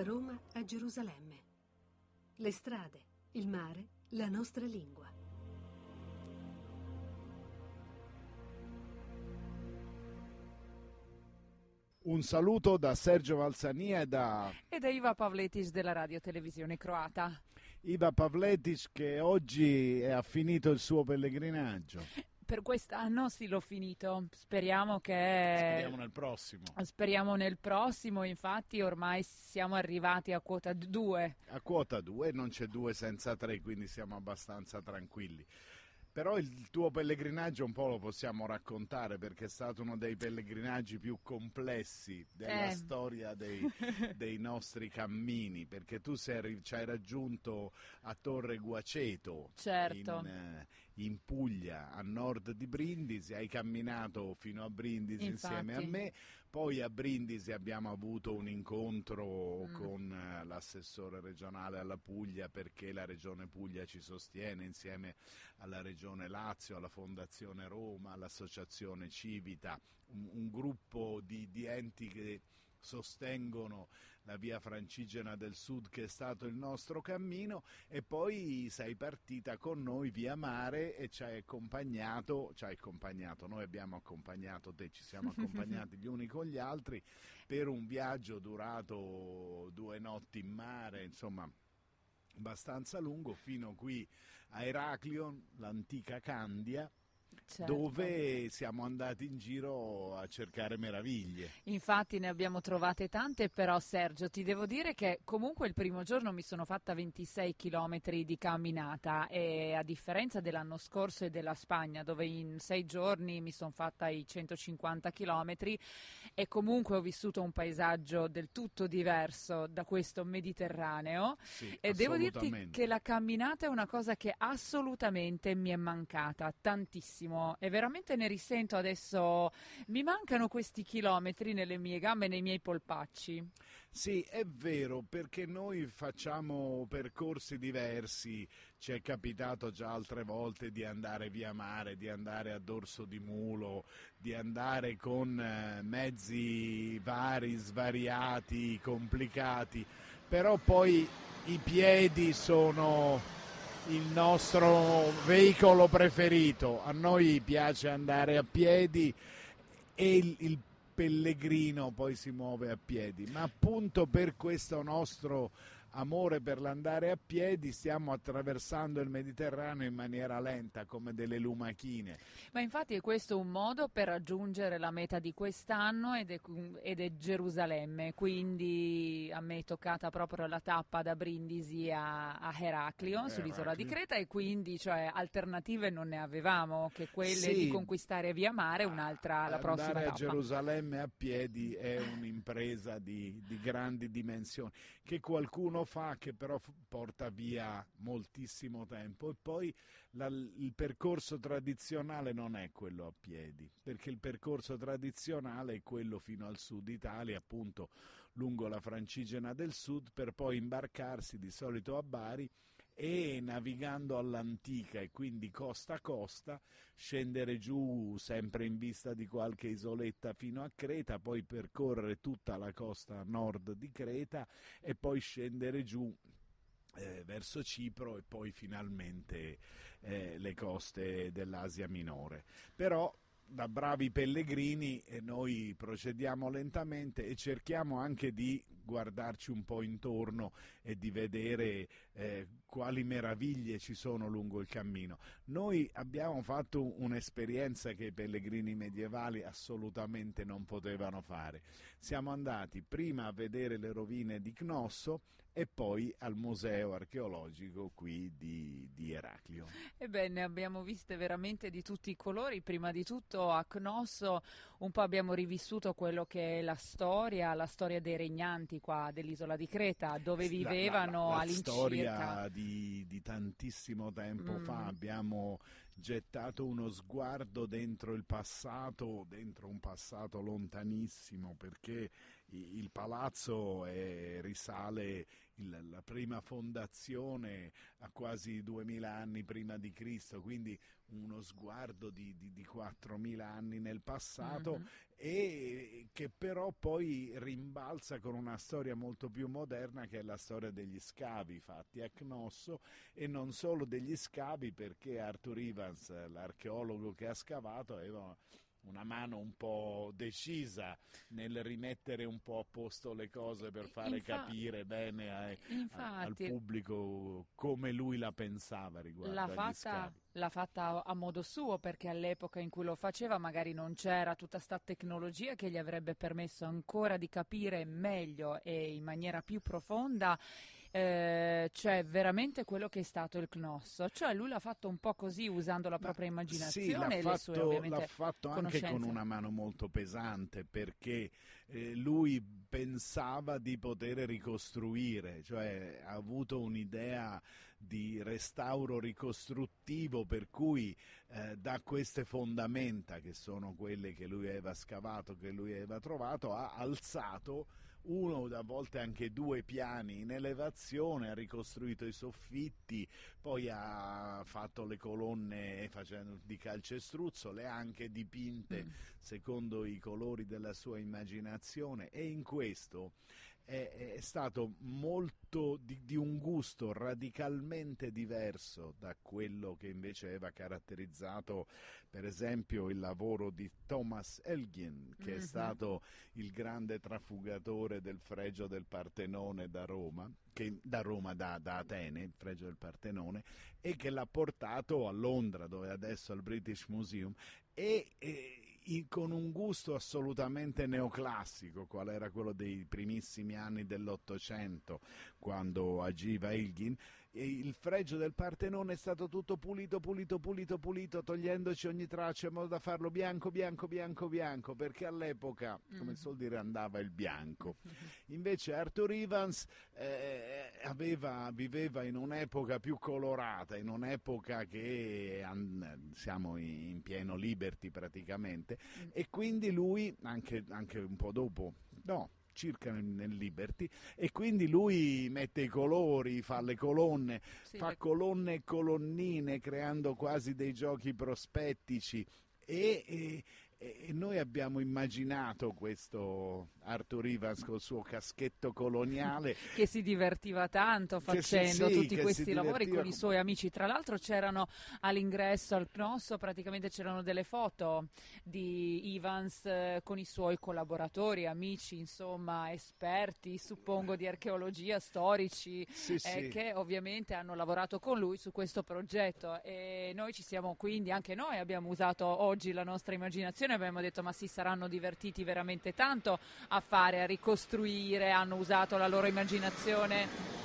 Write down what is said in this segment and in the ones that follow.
Da Roma a Gerusalemme. Le strade, il mare, la nostra lingua. Un saluto da Sergio Valsania e da e da Iva Pavletis della Radio Televisione Croata. Iva Pavletis che oggi ha finito il suo pellegrinaggio. Per quest'anno sì, l'ho finito. Speriamo che. Speriamo nel prossimo. Speriamo nel prossimo, infatti, ormai siamo arrivati a quota 2. A quota 2, non c'è 2 senza 3, quindi siamo abbastanza tranquilli. Però il tuo pellegrinaggio un po' lo possiamo raccontare perché è stato uno dei pellegrinaggi più complessi della Eh. storia dei, dei nostri cammini, perché tu sei, ci hai raggiunto a Torre Guaceto Certo. in, eh, in Puglia, a nord di Brindisi, hai camminato fino a Brindisi Infatti. insieme a me, poi a Brindisi abbiamo avuto un incontro Mm. con eh, l'assessore regionale alla Puglia perché la regione Puglia ci sostiene insieme alla regione Lazio, alla Fondazione Roma, all'associazione Civita, un, un gruppo di, di enti che sostengono la via francigena del sud che è stato il nostro cammino e poi sei partita con noi via mare e ci hai accompagnato, ci hai accompagnato, noi abbiamo accompagnato te, ci siamo accompagnati gli uni con gli altri per un viaggio durato due notti in mare, insomma abbastanza lungo fino qui a Eraclion, l'antica Candia, Certo. dove siamo andati in giro a cercare meraviglie. Infatti ne abbiamo trovate tante, però Sergio ti devo dire che comunque il primo giorno mi sono fatta 26 km di camminata e a differenza dell'anno scorso e della Spagna dove in sei giorni mi sono fatta i 150 km e comunque ho vissuto un paesaggio del tutto diverso da questo mediterraneo Sì, e devo dirti che la camminata è una cosa che assolutamente mi è mancata tantissimo e veramente ne risento adesso. Mi mancano questi chilometri nelle mie gambe nei miei polpacci. Sì, è vero, perché noi facciamo percorsi diversi, ci è capitato già altre volte di andare via mare, di andare a dorso di mulo, di andare con eh, mezzi vari, svariati, complicati, però poi i piedi sono il nostro veicolo preferito, a noi piace andare a piedi e il, il pellegrino poi si muove a piedi, ma appunto per questo nostro amore per l'andare a piedi stiamo attraversando il Mediterraneo in maniera lenta come delle lumachine. Ma infatti è questo un modo per raggiungere la meta di quest'anno ed è, ed è Gerusalemme, quindi a me è toccata proprio la tappa da Brindisi a, a Heraclio, sull'isola di Heraclio. Creta e quindi cioè, alternative non ne avevamo che quelle Sì. di conquistare via mare, un'altra la prossima Andare a tappa. Gerusalemme a piedi è un'impresa di, di grandi dimensioni che qualcuno fa che però porta via moltissimo tempo. E poi la- il percorso tradizionale non è quello a piedi perché il percorso tradizionale è quello fino al sud Italia appunto lungo la Francigena del Sud per poi imbarcarsi di solito a Bari e navigando all'antica e quindi costa a costa scendere giù sempre in vista di qualche isoletta fino a Creta, poi percorrere tutta la costa nord di Creta e poi scendere giù eh, verso Cipro e poi finalmente eh, le coste dell'Asia minore. Però da bravi pellegrini eh, noi procediamo lentamente e cerchiamo anche di guardarci un po' intorno e di vedere eh, quali meraviglie ci sono lungo il cammino. Noi abbiamo fatto un'esperienza che i pellegrini medievali assolutamente non potevano fare. Siamo andati prima a vedere le rovine di Cnosso e poi al museo archeologico qui di, di Eraclio. Ebbene, abbiamo viste veramente di tutti i colori. Prima di tutto a Cnosso un po' abbiamo rivissuto quello che è la storia, la storia dei regnanti qua dell'isola di Creta, dove vivevano la, la, la all'incirca. storia di, di tantissimo tempo Mm. fa abbiamo gettato uno sguardo dentro il passato, dentro un passato lontanissimo, perché il palazzo è, risale il, la prima fondazione a quasi 2000 anni prima di Cristo, quindi uno sguardo di, di, di 4000 anni nel passato mm-hmm. e che però poi rimbalza con una storia molto più moderna che è la storia degli scavi fatti a Cnosso e non solo degli scavi perché Arthur Evans, l'archeologo che ha scavato, aveva una mano un po' decisa nel rimettere un po' a posto le cose per fare Infa- capire bene a, infatti, a, al pubblico come lui la pensava riguardo l'ha fatta, l'ha fatta a modo suo perché all'epoca in cui lo faceva magari non c'era tutta questa tecnologia che gli avrebbe permesso ancora di capire meglio e in maniera più profonda eh, cioè veramente quello che è stato il Cnosso, cioè lui l'ha fatto un po' così usando la propria Ma, immaginazione sì, l'ha fatto, l'ha fatto anche con una mano molto pesante perché eh, lui pensava di poter ricostruire, cioè ha avuto un'idea di restauro ricostruttivo per cui eh, da queste fondamenta che sono quelle che lui aveva scavato, che lui aveva trovato, ha alzato uno, a volte anche due piani in elevazione, ha ricostruito i soffitti, poi ha fatto le colonne facendo di calcestruzzo, le ha anche dipinte mm. secondo i colori della sua immaginazione e in questo è, è stato molto di, di, un gusto radicalmente diverso da quello che invece aveva caratterizzato per esempio il lavoro di Thomas Elgin che mm-hmm. è stato il grande trafugatore del fregio del Partenone da Roma che, da Roma, da, da, Atene, il fregio del Partenone, e che l'ha portato a Londra, dove adesso è il British Museum, e, e con un gusto assolutamente neoclassico, qual era quello dei primissimi anni dell'Ottocento, quando agiva Ilgin, il fregio del Partenone è stato tutto pulito, pulito, pulito, pulito, togliendoci ogni traccia in modo da farlo bianco, bianco, bianco, bianco, perché all'epoca, come mm. si suol dire, andava il bianco. Invece Arthur Evans eh, aveva, viveva in un'epoca più colorata, in un'epoca che an- siamo in pieno liberty praticamente, mm. e quindi lui, anche, anche un po' dopo, no, circa nel, nel, Liberty e quindi lui mette i colori, fa le colonne, sì, fa le... colonne e colonnine creando quasi dei giochi prospettici. E, e, e noi abbiamo immaginato questo Arthur Rivas col suo caschetto coloniale. Che si divertiva tanto facendo sì, tutti questi lavori con i suoi amici. Tra l'altro c'erano all'ingresso al Knosso praticamente c'erano delle foto di Evans eh, con i suoi collaboratori, amici, insomma, esperti, suppongo di archeologia, storici sì, eh, che ovviamente hanno lavorato con lui su questo progetto. E noi ci siamo quindi anche noi abbiamo usato oggi la nostra immaginazione trasmissione abbiamo detto ma si saranno divertiti veramente tanto a fare, a ricostruire, hanno usato la loro immaginazione.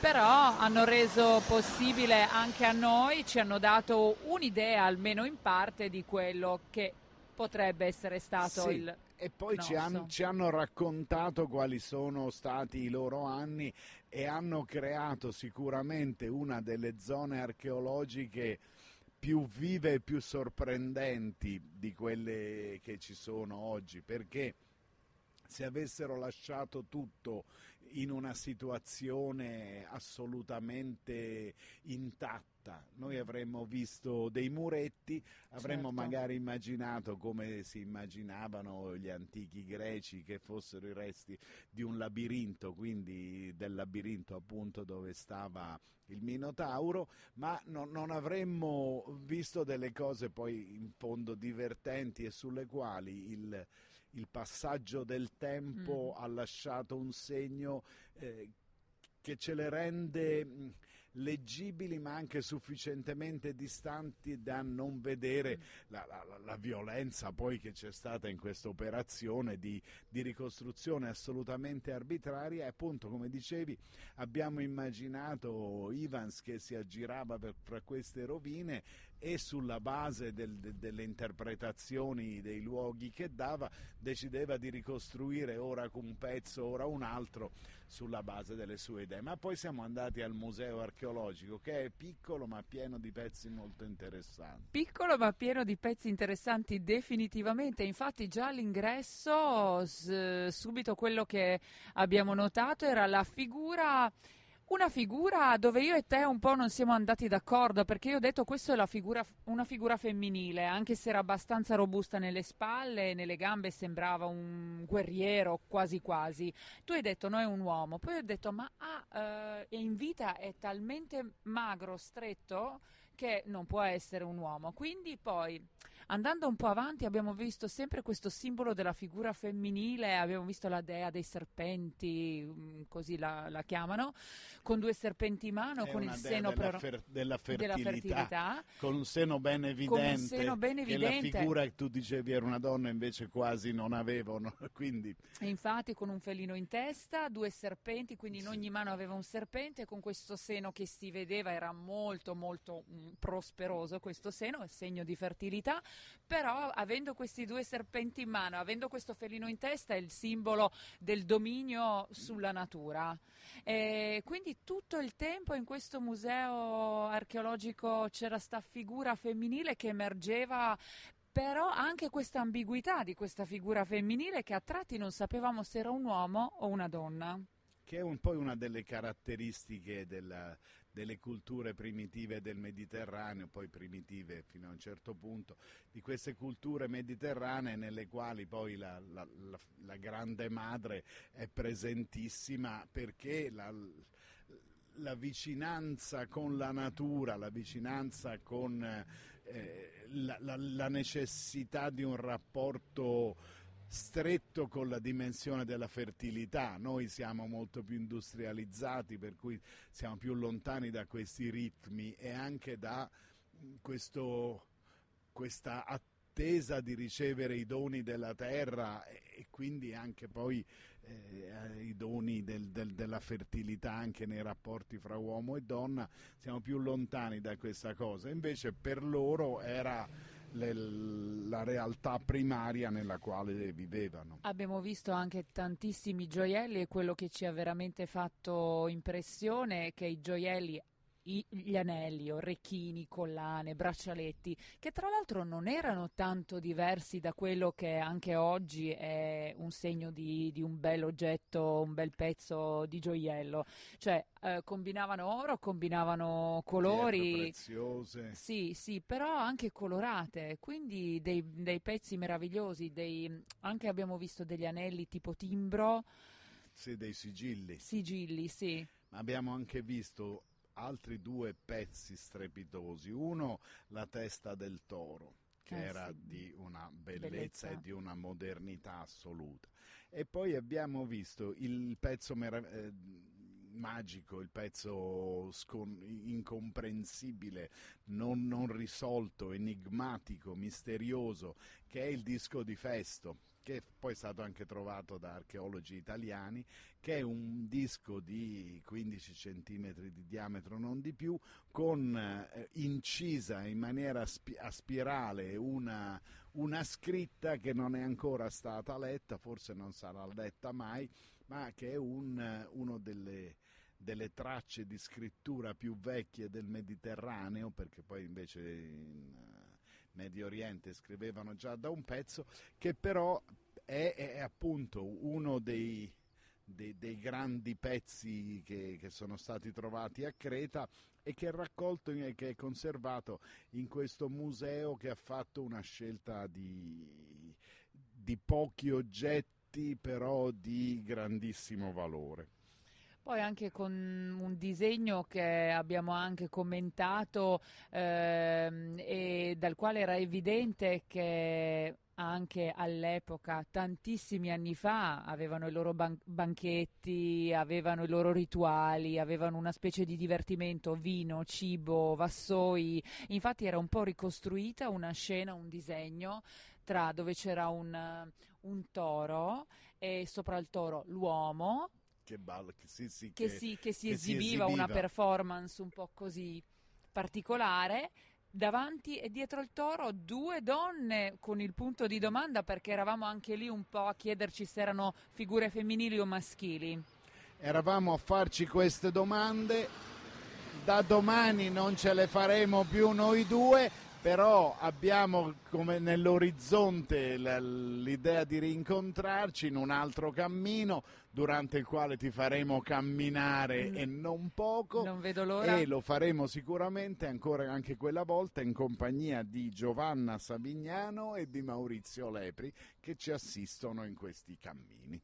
Però hanno reso possibile anche a noi, ci hanno dato un'idea almeno in parte di quello che potrebbe essere stato sì, il e poi ci, han, ci, hanno raccontato quali sono stati i loro anni e hanno creato sicuramente una delle zone archeologiche più vive e più sorprendenti di quelle che ci sono oggi, perché se avessero lasciato tutto in una situazione assolutamente intatta, noi avremmo visto dei muretti, avremmo certo. magari immaginato come si immaginavano gli antichi greci che fossero i resti di un labirinto, quindi del labirinto appunto dove stava il Minotauro, ma no, non avremmo visto delle cose poi in fondo divertenti e sulle quali il il passaggio del tempo mm. ha lasciato un segno eh, che ce le rende leggibili ma anche sufficientemente distanti da non vedere la, la, la violenza poi che c'è stata in questa operazione di, di, ricostruzione assolutamente arbitraria. E appunto come dicevi abbiamo immaginato Ivans che si aggirava per, fra queste rovine e sulla base del, de, delle interpretazioni dei luoghi che dava decideva di ricostruire ora un pezzo, ora un altro sulla base delle sue idee. Ma poi siamo andati al museo archeologico che è piccolo ma pieno di pezzi molto interessanti. Piccolo ma pieno di pezzi interessanti definitivamente, infatti già all'ingresso s- subito quello che abbiamo notato era la figura una figura dove io e te un po' non siamo andati d'accordo perché io ho detto questa è figura, una figura femminile, anche se era abbastanza robusta nelle spalle, nelle gambe sembrava un guerriero quasi quasi. Tu hai detto no è un uomo, poi ho detto ma ah, eh, in vita è talmente magro, stretto che non può essere un uomo. Quindi poi andando un po' avanti abbiamo visto sempre questo simbolo della figura femminile, abbiamo visto la dea dei serpenti, mm, così la, la chiamano, con due serpenti in mano, È con il seno della, però, fer- della, fertilità, della fertilità, con un seno ben evidente, seno ben che evidente. la figura che tu dicevi era una donna invece quasi non avevano, quindi E infatti con un felino in testa, due serpenti, quindi in ogni mano aveva un serpente, con questo seno che si vedeva era molto molto mm, prosperoso questo seno, è segno di fertilità, però avendo questi due serpenti in mano, avendo questo felino in testa è il simbolo del dominio sulla natura. E quindi tutto il tempo in questo museo archeologico c'era sta figura femminile che emergeva però anche questa ambiguità di questa figura femminile che a tratti non sapevamo se era un uomo o una donna. che è un, poi una delle caratteristiche della- delle culture primitive del Mediterraneo, poi primitive fino a un certo punto, di queste culture mediterranee nelle quali poi la, la- la- la grande madre è presentissima perché la, la vicinanza con la natura, la vicinanza con eh, la, la- la necessità di un rapporto stretto con la dimensione della fertilità. Noi siamo molto più industrializzati, per cui siamo più lontani da questi ritmi e anche da questo, questa attesa di ricevere i doni della terra e quindi anche poi eh, i doni del- del- della fertilità anche nei rapporti fra uomo e donna, siamo più lontani da questa cosa. Invece per loro era le- la realtà primaria nella quale vivevano. Abbiamo visto anche tantissimi gioielli e quello che ci ha veramente fatto impressione è che i gioielli i- gli anelli, orecchini, collane, braccialetti, che tra l'altro non erano tanto diversi da quello che anche oggi è un segno di, di un bel oggetto, un bel pezzo di gioiello. Cioè, eh, combinavano oro, combinavano Pietre colori. preziose. Sì, sì, però anche colorate, quindi dei, dei pezzi meravigliosi, dei- anche abbiamo visto degli anelli tipo timbro, Sì, dei sigilli. sigilli, sì. Abbiamo anche visto altri due pezzi strepitosi. Uno, la testa del toro, che Eh, era sì. di una bellezza, Bellezza. e di una modernità assoluta. E poi abbiamo visto il pezzo merav- eh, magico, il pezzo scon- incomprensibile, non, non risolto, enigmatico, misterioso, che è il disco di Festo che poi è stato anche trovato da archeologi italiani, che è un disco di 15 cm di diametro, non di più, con eh, incisa in maniera spi- a spirale una, una scritta che non è ancora stata letta, forse non sarà letta mai, ma che è un, uno delle, delle tracce di scrittura più vecchie del Mediterraneo, perché poi invece in Medio Oriente scrivevano già da un pezzo, che però è, è appunto uno dei, dei- dei grandi pezzi che, che sono stati trovati a Creta e che è raccolto e che è conservato in questo museo che ha fatto una scelta di, di pochi oggetti però di grandissimo valore. Poi anche con un disegno che abbiamo anche commentato ehm, e dal quale era evidente che anche all'epoca, tantissimi anni fa, avevano i loro ban- banchetti, avevano i loro rituali, avevano una specie di divertimento, vino, cibo, vassoi. Infatti era un po' ricostruita una scena, un disegno tra dove c'era un, un toro e sopra il toro l'uomo Che, ball- che sì, sì, che, che- si, che si che si esibiva una esibiva. performance un po' così particolare. Davanti e dietro il toro due donne con il punto di domanda perché eravamo anche lì un po' a chiederci se erano figure femminili o maschili. eravamo a farci queste domande, da domani non ce le faremo più noi due, però abbiamo come nell'orizzonte l'idea di rincontrarci in un altro cammino durante il quale ti faremo camminare mm. e non poco. Non vedo l'ora. E lo faremo sicuramente ancora anche quella volta in compagnia di Giovanna Savignano e di Maurizio Lepri che ci assistono in questi cammini.